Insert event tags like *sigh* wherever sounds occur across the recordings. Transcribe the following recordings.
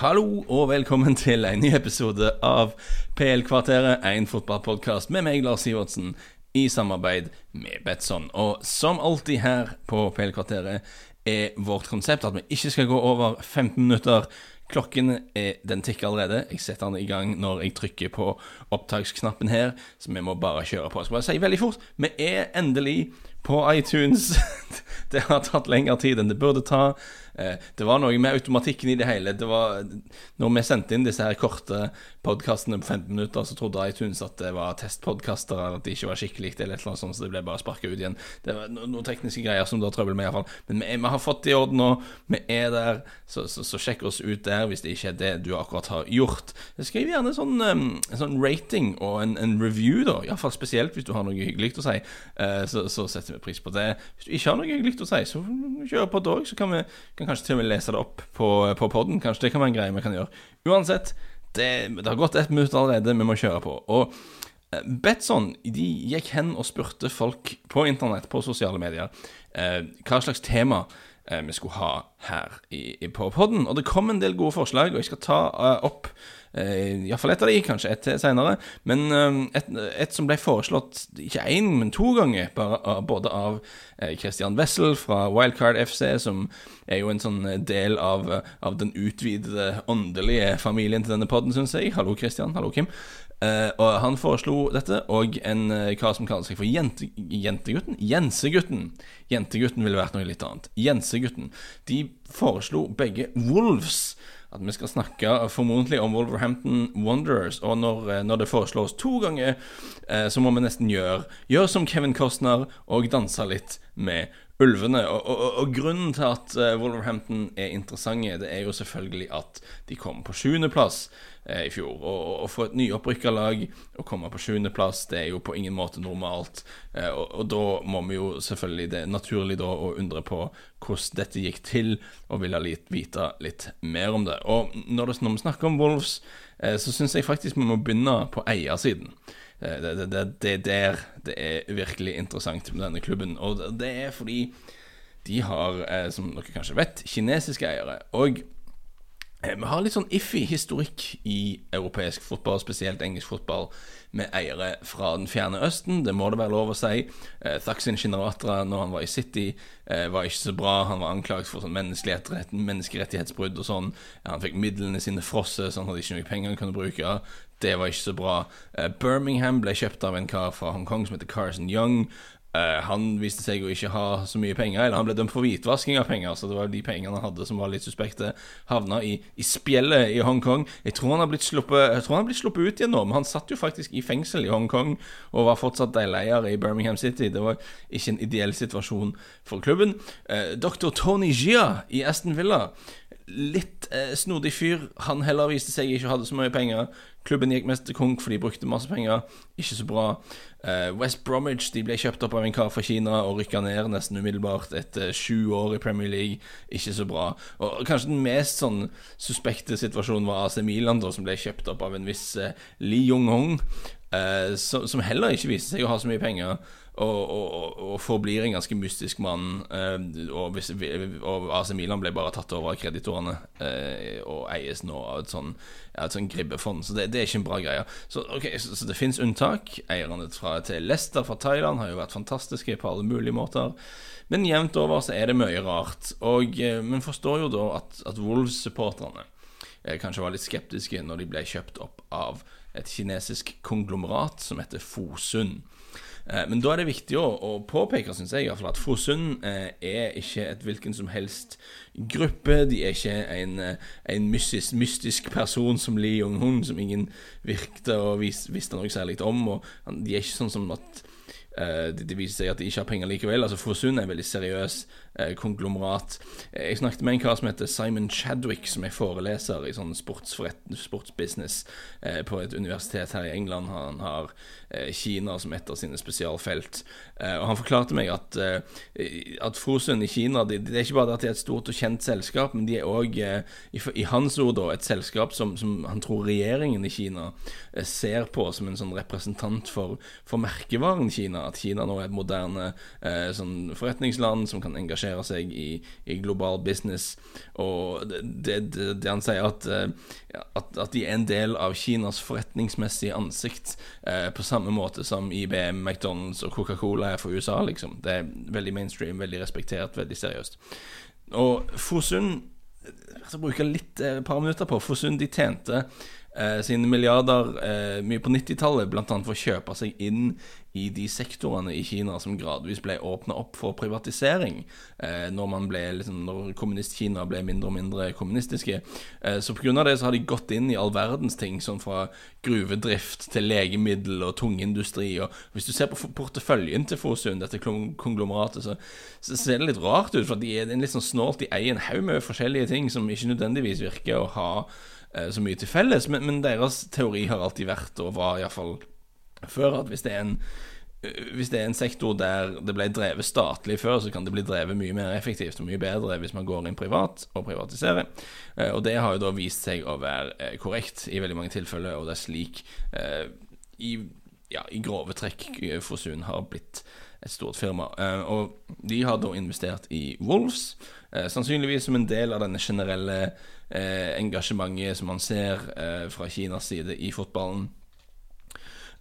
Hallo og velkommen til en ny episode av PL-kvarteret, en fotballpodkast med meg, Lars Sivertsen, i samarbeid med Betson. Og som alltid her på PL-kvarteret er vårt konsept at vi ikke skal gå over 15 minutter. Klokken er, den tikker allerede. Jeg setter den i gang når jeg trykker på opptaksknappen her, så vi må bare kjøre på. Jeg skal bare si veldig fort Vi er endelig på iTunes. *laughs* det har tatt lengre tid enn det burde ta. Eh, det var noe med automatikken i det hele. Det var, når vi sendte inn disse her korte podkastene på 15 minutter, så trodde iTunes at det var testpodkaster, eller at det ikke var skikkelig, eller et eller annet sånt, så det ble bare sparka ut igjen. Det var noen tekniske greier som du har trøbbel med, iallfall. Men vi, vi, har fått det i orden nå. Vi er der, så, så, så, sjekk oss ut der hvis det ikke er det du akkurat har gjort. Skriv gjerne sånn, en sånn rating og en, en review, da. Iallfall spesielt hvis du har noe hyggelig å si. Uh, så, så, setter vi pris på det. Hvis du ikke har noe hyggelig å si, så kjør på et òg, så kan vi kan kanskje til og med lese det opp på, på poden. Kanskje det kan være en greie vi kan gjøre. Uansett, det, det har gått ett minutt allerede, vi må kjøre på. Og eh, Betson de gikk hen og spurte folk på internett, på sosiale medier, eh, hva slags tema eh, vi skulle ha her i, i, på podden. Og det kom en del gode forslag, og jeg skal ta uh, opp Uh, Iallfall ett av de, kanskje ett til seinere. Men uh, et, et, som ble foreslått ikke én, men to ganger, bare, uh, både av Christian Wessel fra Wildcard FC, som er jo en sånn del av, av den utvidede åndelige familien til denne podden, syns jeg. Hallo, Christian. Hallo, Kim. og Han foreslo dette, og en kar som kaller seg for jente, Jentegutten? Jensegutten. Jentegutten ville vært noe litt annet. Jensegutten. De foreslo begge Wolves at vi skal snakke formodentlig om Wolverhampton Wanderers. Og når, eh, når det foreslås to ganger, eh, så må vi nesten gjøre Gjør som Kevin Costner og danse litt med ulvene. Og, og, og, grunnen til at uh, Wolverhampton er interessante, det er jo selvfølgelig at de kom på sjuendeplass eh, i fjor. Og å få et nyopprykka lag og komme på sjuendeplass, det er jo på ingen måte normalt. Eh, og, og, da må vi jo selvfølgelig Det er naturlig da å undre på hvordan dette gikk til, og ville vite litt mer om det. Og når, det, når vi snakker om Wolves, så syns jeg faktisk vi må begynne på eiersiden. Eh, det, det, det, er der det er virkelig interessant med denne klubben. Og det er fordi de har, eh, som dere kanskje vet, kinesiske eiere. Og eh, vi har litt sånn iffy historikk i europeisk fotball, spesielt engelsk fotball, med eiere fra den fjerne østen. Det må det være lov å si. Eh, Thaksin Shinawatra, når han var i City, eh, var ikke så bra. Han var anklaget for sånn menneskerettighetsbrudd og sånn. Han fikk midlene sine frosset, så han hadde ikke noe penger han kunne bruke. Det var ikke så bra. Uh, Birmingham ble kjøpt av en kar fra Hongkong som heter Carson Young. Uh, han viste seg å ikke ha så mye penger, eller han ble dømt for hvitvasking av penger. Så det var de pengene han hadde som var litt suspekte, havna i, i spjellet i Hongkong. Jeg tror han har blitt sluppet blitt sluppet ut igjen nå, men han satt jo faktisk i fengsel i Hongkong og var fortsatt deileier i Birmingham City. Det var ikke en ideell situasjon for klubben. Uh, Dr. Tony Gia i Aston Villa litt eh, snodig fyr. Han heller viste seg ikke hadde så mye penger. Klubben gikk mest til konk, for de brukte masse penger. Ikke så bra. Uh, West Bromwich de ble kjøpt opp av en kar fra Kina og rykka ned nesten umiddelbart etter sju år i Premier League. Ikke så bra. Og Kanskje den mest sånn suspekte situasjonen var AC Milan, da, som ble kjøpt opp av en viss uh, Lee Uh, som, som, heller ikke viste seg å ha så mye penger og, og, og forblir en ganske mystisk mann. Eh, og, og AC Milan ble bare tatt over av kreditorene eh, og eies nå av et sånn, ja, et sånn gribbefond. Så det, det, er ikke en bra greie. Så, okay, så, så det fins unntak. Eierne fra, til Leicester fra Thailand har jo vært fantastiske på alle mulige måter. Men jevnt over så er det mye rart. Og eh, Vi forstår jo da at, at Wolves-supporterne kanskje var litt skeptiske når de ble kjøpt opp av et kinesisk konglomerat som heter Fosun. Eh, men da er det viktig å, å påpeke, syns jeg, at Fosun eh, er ikke et hvilken som helst gruppe. De er ikke en, eh, en mystisk, mystisk, person som Li Jong-hun, som ingen virkte og vis, visste noe særlig om. De er ikke sånn som at det, viser seg at de ikke har penger likevel. Altså Fosun er veldig seriøs konglomerat. Jeg snakket med en kar som heter Simon Chadwick, som er foreleser i sånn sportsbusiness uh, på et universitet her i England. Han har Eh, Kina som et av sine spesialfelt. Eh, og Han forklarte meg at, eh, at Frosund i Kina det, det, er ikke bare at de er et stort og kjent selskap, men de er òg, i, i, hans ord, da, et selskap som, som, han tror regjeringen i Kina ser på som en sånn representant for, for merkevaren Kina. At Kina nå er et moderne sånn forretningsland som kan engasjere seg i, i global business. Og det, det, det han sier, at, at, at, de er en del av Kinas forretningsmessige ansikt, eh, på samme måte som IBM, McDonald's og Coca-Cola er for USA, liksom. Det er veldig mainstream, veldig respektert, veldig seriøst. Og Fosun Jeg skal bruke litt, et par minutter på Fosun de tjente eh, sine milliarder eh, mye på 90-tallet, bl.a. for å kjøpe seg inn i de sektorene i Kina som gradvis ble åpna opp for privatisering, eh, når, liksom, når kommunist-Kina ble mindre og mindre kommunistiske. Eh, så pga. det så har de gått inn i all verdens ting, sånn fra gruvedrift til legemiddel og tungindustri. Og hvis du ser på porteføljen til Fosun, dette konglomeratet, så, så, ser det litt rart ut. For de er en litt sånn snålt, de eier en haug med forskjellige ting som ikke nødvendigvis virker å ha så mye til felles. Men, men, deres teori har alltid vært, og var iallfall før, at hvis det er en eh, hvis det er en sektor der det ble drevet statlig før, så kan det bli drevet mye mer effektivt og mye bedre hvis man går inn privat og privatiserer. Eh, og det har jo da vist seg å være korrekt i veldig mange tilfeller, og det er slik i, ja, i grove trekk Fosun har blitt et stort firma. Og de har da investert i Wolves, sannsynligvis som en del av denne generelle eh, engasjementet som man ser eh, fra Kinas side i fotballen.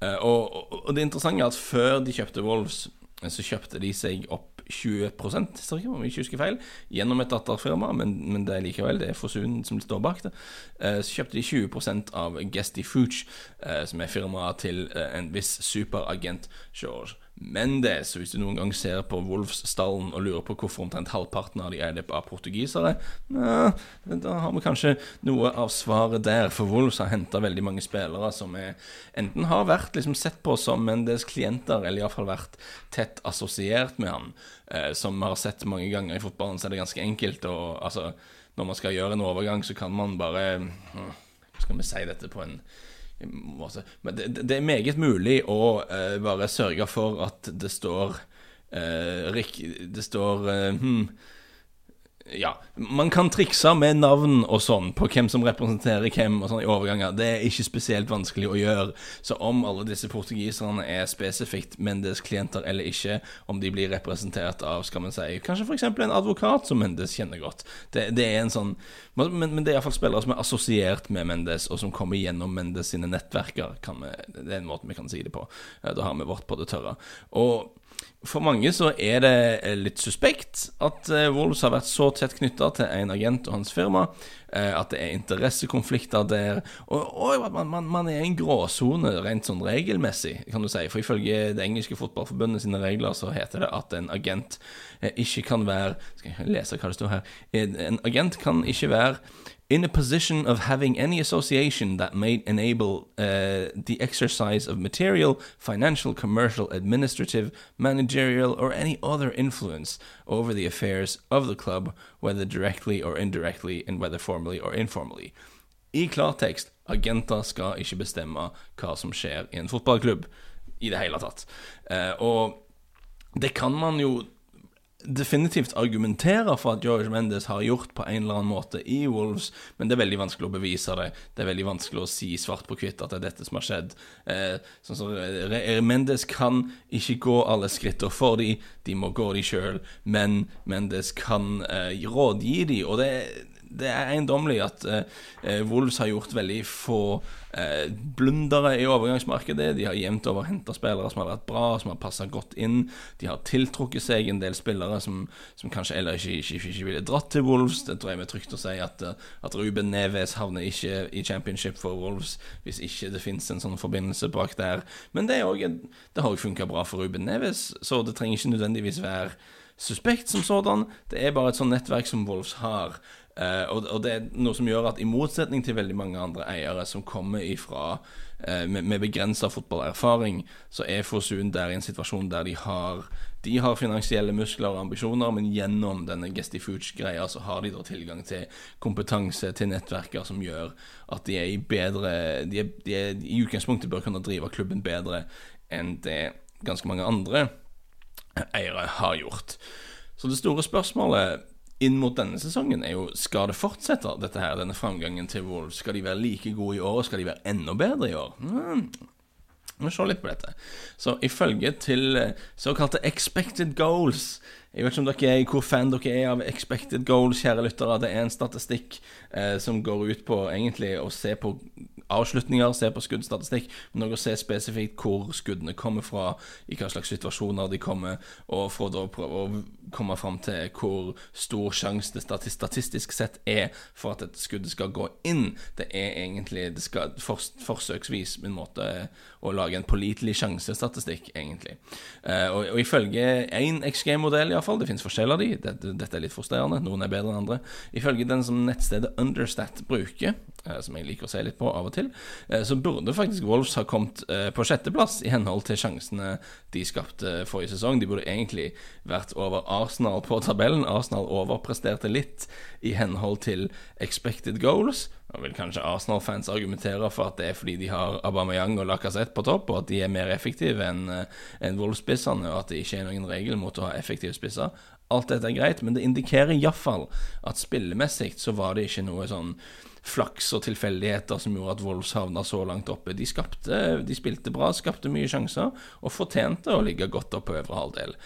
Eh, og, og, det interessante er at før de kjøpte Wolves, eh, så kjøpte de seg opp 20% om jeg ikke husker feil, gjennom et datterfirma, men, men, det er likevel det er Fosun som står bak det. Eh, så kjøpte de 20 av Gesty Fooch, eh, som er firmaet til en viss superagent George Mendes. Hvis du noen gang ser på Wolfs-stallen og lurer på hvorfor omtrent halvparten av de er det av portugisere, ja, da har vi kanskje noe av svaret der. For Wolves har henta veldig mange spillere som er, enten har vært liksom sett på som Mendes klienter, eller iallfall vært tett assosiert med han. Eh, som vi har sett mange ganger i fotballen, så er det ganske enkelt. Og, altså, når man skal gjøre en overgang, så kan man bare hva Skal vi si dette på en men det, det, er meget mulig å uh, bare sørge for at det står uh, Det står uh, hmm, ja, man kan trikse med navn og sånn på hvem som representerer hvem og sånn i overganger. Det er ikke spesielt vanskelig å gjøre. Så om alle disse portugiserne er spesifikt Mendes klienter eller ikke, om de blir representert av skal man si, kanskje f.eks. en advokat som Mendes kjenner godt Det, det er en sånn men, men det er iallfall spillere som er assosiert med Mendes, og som kommer gjennom Mendes sine nettverker. Vi, det er en måte vi kan si det på. Da har vi vårt på det tørre. Og for mange så er det eh, litt suspekt at eh, Wolves har vært så tett knytta til en agent og hans firma, eh, at det er interessekonflikter der, og, og man, man, man, er i en gråsone rent sånn regelmessig, kan du si. For ifølge det engelske fotballforbundet sine regler så heter det at en agent ikke kan være Skal jeg lese hva det står her? En agent kan ikke være in a position of having any association that may enable uh, the exercise of material, financial, commercial, administrative, managerial, or any other influence over the affairs of the club, whether directly or indirectly, and whether formally or informally. I klartekst, agenter skal ikke bestemme hva som skjer i en fotballklubb i det hele tatt. Uh, og det kan man jo definitivt argumentere for at George Mendes har gjort på en eller annen måte i Wolves, men det er veldig vanskelig å bevise det. Det er veldig vanskelig å si svart på hvitt at det er dette som har skjedd. Eh, sånn så, eh, Mendes kan ikke gå alle skritter for de, de må gå de sjøl, men Mendes kan eh, rådgi de, og det er det er eiendommelig at eh, Wolves har gjort veldig få eh, blundere i overgangsmarkedet. De har jevnt over henta spillere som har vært bra, som har passa godt inn. De har tiltrukket seg en del spillere som, som kanskje ellers ikke, ikke, ikke, ville dratt til Wolves. Det tror jeg vi er trygt å si at, eh, at Ruben Neves havner ikke i championship for Wolves hvis ikke det finnes en sånn forbindelse bak der. Men det, også, det har jo funka bra for Ruben Neves, så det trenger ikke nødvendigvis være suspekt som sådan. Det er bare et sånt nettverk som Wolves har. Uh, og, og, det er noe som gjør at i motsetning til veldig mange andre eiere som kommer ifra uh, med, med begrensa fotballerfaring, så er Fosun der i en situasjon der de har De har finansielle muskler og ambisjoner, men gjennom denne Gestifuge-greia så har de da tilgang til kompetanse, til nettverker som gjør at de er i bedre De, er, de er, i utgangspunktet bør kunne drive klubben bedre enn det ganske mange andre eiere har gjort. Så det store spørsmålet inn mot denne sesongen, er jo skal det fortsette, dette her, denne framgangen til Wolves? Skal de være like gode i år, og skal de være enda bedre i år? Mm. Vi må se litt på dette. Så ifølge til eh, såkalte expected goals Jeg vet ikke om dere er hvor fan dere er av expected goals, kjære lyttere. Det er en statistikk eh, som går ut på egentlig å se på avslutninger, se på skuddstatistikk, men også se spesifikt hvor skuddene kommer fra, i hva slags situasjoner de kommer, og for å prøve å komme fram til hvor stor sjanse det statistisk sett er for at et skudd skal gå inn. Det er egentlig Det skal fors forsøksvis en måte å lage en pålitelig sjansestatistikk, egentlig. Uh, og, og, ifølge én XG-modell, iallfall, det finnes forskjeller av de, dette, dette er litt frustrerende, noen er bedre enn andre, ifølge den som nettstedet Understat bruker, uh, som jeg liker å se litt på av og til, uh, så burde faktisk Wolves ha kommet på sjetteplass i henhold til sjansene de skapte forrige sesong. De burde egentlig vært over Arsenal på tabellen. Arsenal overpresterte litt i henhold til expected goals. Nå vil kanskje Arsenal-fans argumentere for at det er fordi de har Aubameyang og Lacassette på topp, og at de er mer effektive enn eh, en Wolves-spissene, og at det ikke er noen regel mot å ha effektive spisser. Alt dette er greit, men det indikerer iallfall at spillemessig så var det ikke noe sånn flaks og tilfeldigheter som gjorde at Wolves havna så langt oppe. De, skapte, de spilte bra, skapte mye sjanser, og fortjente å ligge godt oppe på øvre halvdel.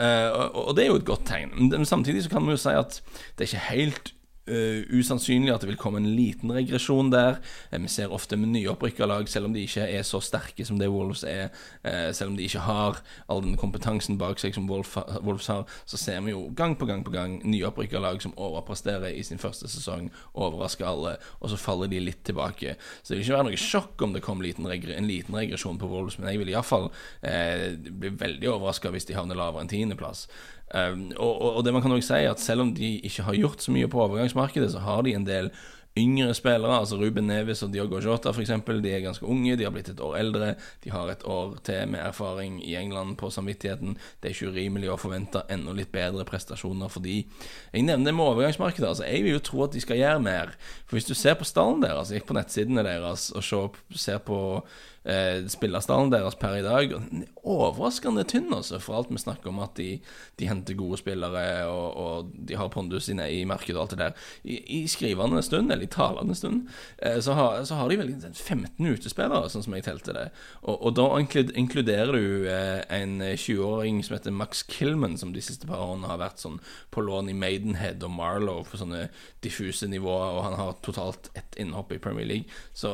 Uh, og, og, det er jo et godt tegn. Men samtidig så kan vi jo si at det er ikke helt uh, usannsynlig at det vil komme en liten regresjon der. Uh, vi ser ofte med nyopprykka lag, selv om de ikke er så sterke som det Wolves er, uh, selv om de ikke har all den kompetansen bak seg som Wolf, Wolves har, så ser vi jo gang på gang på gang nyopprykka lag som overpresterer i sin første sesong, overrasker alle, og så faller de litt tilbake. Så det vil ikke være noe sjokk om det kom liten en liten regresjon på Wolves, men jeg vil iallfall eh, bli veldig overraska hvis de havner lavere enn tiendeplass. Um, og, og, det man kan også si, at selv om de ikke har gjort så mye på overgangsmarkedet, så har de en del yngre spillere, altså Ruben Neves og Diogo Jota f.eks., de er ganske unge, de har blitt et år eldre, de har et år til med erfaring i England på samvittigheten. Det er ikke urimelig å forvente enda litt bedre prestasjoner for de. Jeg nevner det med overgangsmarkedet. altså Jeg vil jo tro at de skal gjøre mer. For hvis du ser på stallen deres, gikk på nettsidene deres og ser på eh, spillerstallen deres per i dag overraskende tynn, altså, for alt vi snakker om at de, de henter gode spillere, og, og, de har pondus inne i markedet og alt det der. I, i skrivende stund, eller talende stund, eh, så, har, så, har, de vel 15 utespillere, sånn som jeg telte det. Og, og da inkluderer du eh, en 20-åring som heter Max Killman, som de siste par årene har vært sånn på lån i Maidenhead og Marlow på sånne diffuse nivåer, og han har totalt ett innhopp i Premier League. Så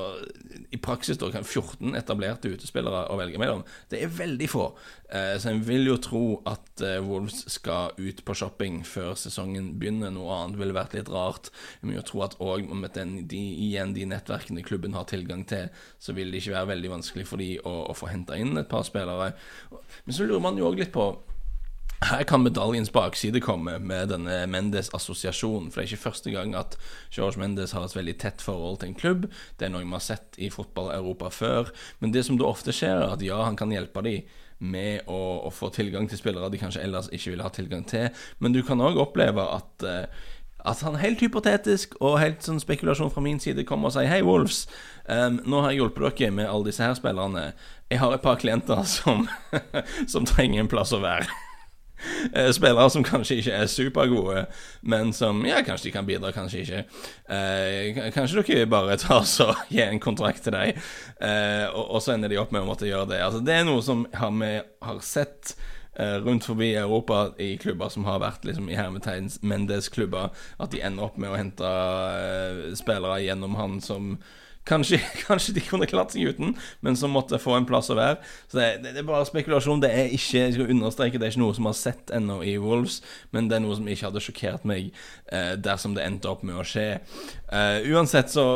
i praksis da kan 14 etablerte utespillere å velge mellom. Det er veldig få. Eh, så en vil jo tro at eh, Wolves skal ut på shopping før sesongen begynner. Noe annet ville vært litt rart. Jeg vil jo tro at òg med den, de, igjen de nettverkene klubben har tilgang til, så vil det ikke være veldig vanskelig for de å, å få henta inn et par spillere. Men så lurer man jo òg litt på her kan medaljens bakside komme med denne Mendes-assosiasjonen. For det er ikke første gang at George Mendes har et veldig tett forhold til en klubb. Det er noe vi har sett i fotball-Europa før. Men det som da ofte skjer, er at ja, han kan hjelpe dem med å, å, få tilgang til spillere de kanskje ellers ikke ville ha tilgang til. Men du kan òg oppleve at uh, at han helt hypotetisk og helt sånn spekulasjon fra min side kommer og sier Hei, Wolves, um, nå har jeg hjulpet dere med alle disse her spillerne. Jeg har et par klienter som, *laughs* som trenger en plass å være. Eh, spillere som kanskje ikke er supergode, men som ja, kanskje de kan bidra, kanskje ikke. Eh, kanskje dere bare tar så *laughs* gir en kontrakt til dem, eh, og, og, så ender de opp med å måtte gjøre det. Altså, det er noe som vi har sett rundt forbi Europa i klubber som har vært liksom, i hermetegns Mendes-klubber, at de ender opp med å hente eh, spillere gjennom han som Kanskje, *laughs* kanskje, de kunne klart seg uten, men som måtte få en plass å være. Så det, det, det, er bare spekulasjon. Det er ikke jeg skal understreke, det er ikke noe som har sett ennå i Wolves, men det er noe som ikke hadde sjokkert meg eh, dersom det endte opp med å skje. Eh, uansett så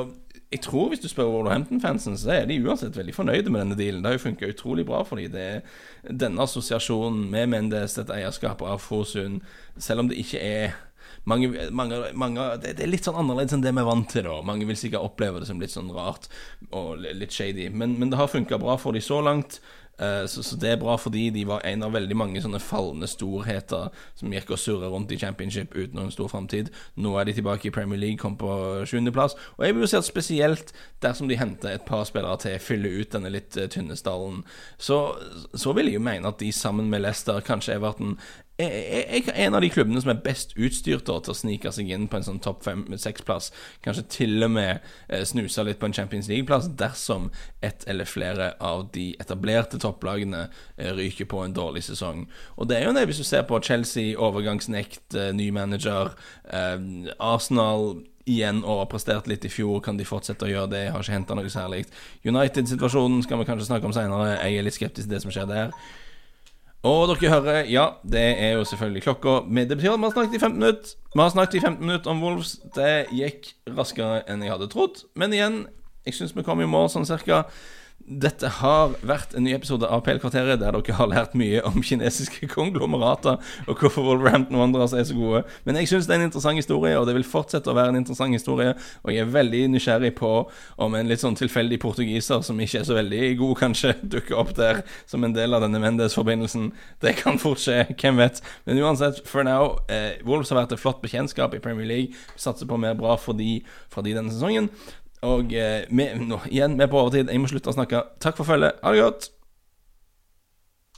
jeg tror Hvis du spør Wolverhampton-fansen, så er de uansett veldig fornøyde med denne dealen. Det har jo funka utrolig bra for dem. Denne assosiasjonen med Mendes, dette eierskapet av Fosun, selv om det ikke er mange, mange, mange det, er litt sånn annerledes enn det vi er vant til. da Mange vil sikkert oppleve det som litt sånn rart og litt shady. Men, men det har funka bra for dem så langt. Uh, så, så, det er bra fordi de var en av veldig mange sånne falne storheter som gikk og surra rundt i championship uten noen stor framtid. Nå er de tilbake i Premier League, kom på sjuendeplass. Og jeg vil jo si at spesielt dersom de henter et par spillere til, fyller ut denne litt uh, tynne stallen, så, så vil jeg jo mene at de sammen med Leicester, kanskje Everton, er en av de klubbene som er best utstyrt til å snike seg inn på en sånn topp fem-seks-plass. Kanskje til og med eh, snuse litt på en Champions League-plass dersom ett eller flere av de etablerte topplagene eh, ryker på en dårlig sesong. Og det er jo det, hvis du ser på Chelsea, overgangsnekt, eh, ny manager, eh, Arsenal igjen overprestert litt i fjor. Kan de fortsette å gjøre det? Har ikke henta noe særlig. United-situasjonen skal vi kanskje snakke om seinere. Jeg er litt skeptisk til det som skjer der. Og dere hører, ja, det er jo selvfølgelig klokka. Men det betyr at vi har snakket i 15 minutter. Vi har snakket i 15 minutter om Wolves. Det gikk raskere enn jeg hadde trodd. Men igjen, jeg syns vi kom i mål sånn cirka. Dette har vært en ny episode av PL-kvarteret der dere har lært mye om kinesiske konglomerater og hvorfor Wolverhampton Wanderers er så gode. Men jeg syns det er en interessant historie, og det vil fortsette å være en interessant historie. Og jeg er veldig nysgjerrig på om en litt sånn tilfeldig portugiser som ikke er så veldig god, kanskje dukker opp der som en del av denne Mendes-forbindelsen. Det kan fort skje, hvem vet. Men uansett, for now, eh, Wolves har vært et flott bekjentskap i Premier League. Satser på mer bra for de, for de denne sesongen. Og eh, vi, nå, igjen, vi er på overtid. Jeg må slutte å snakke. Takk for følget. Ha det godt.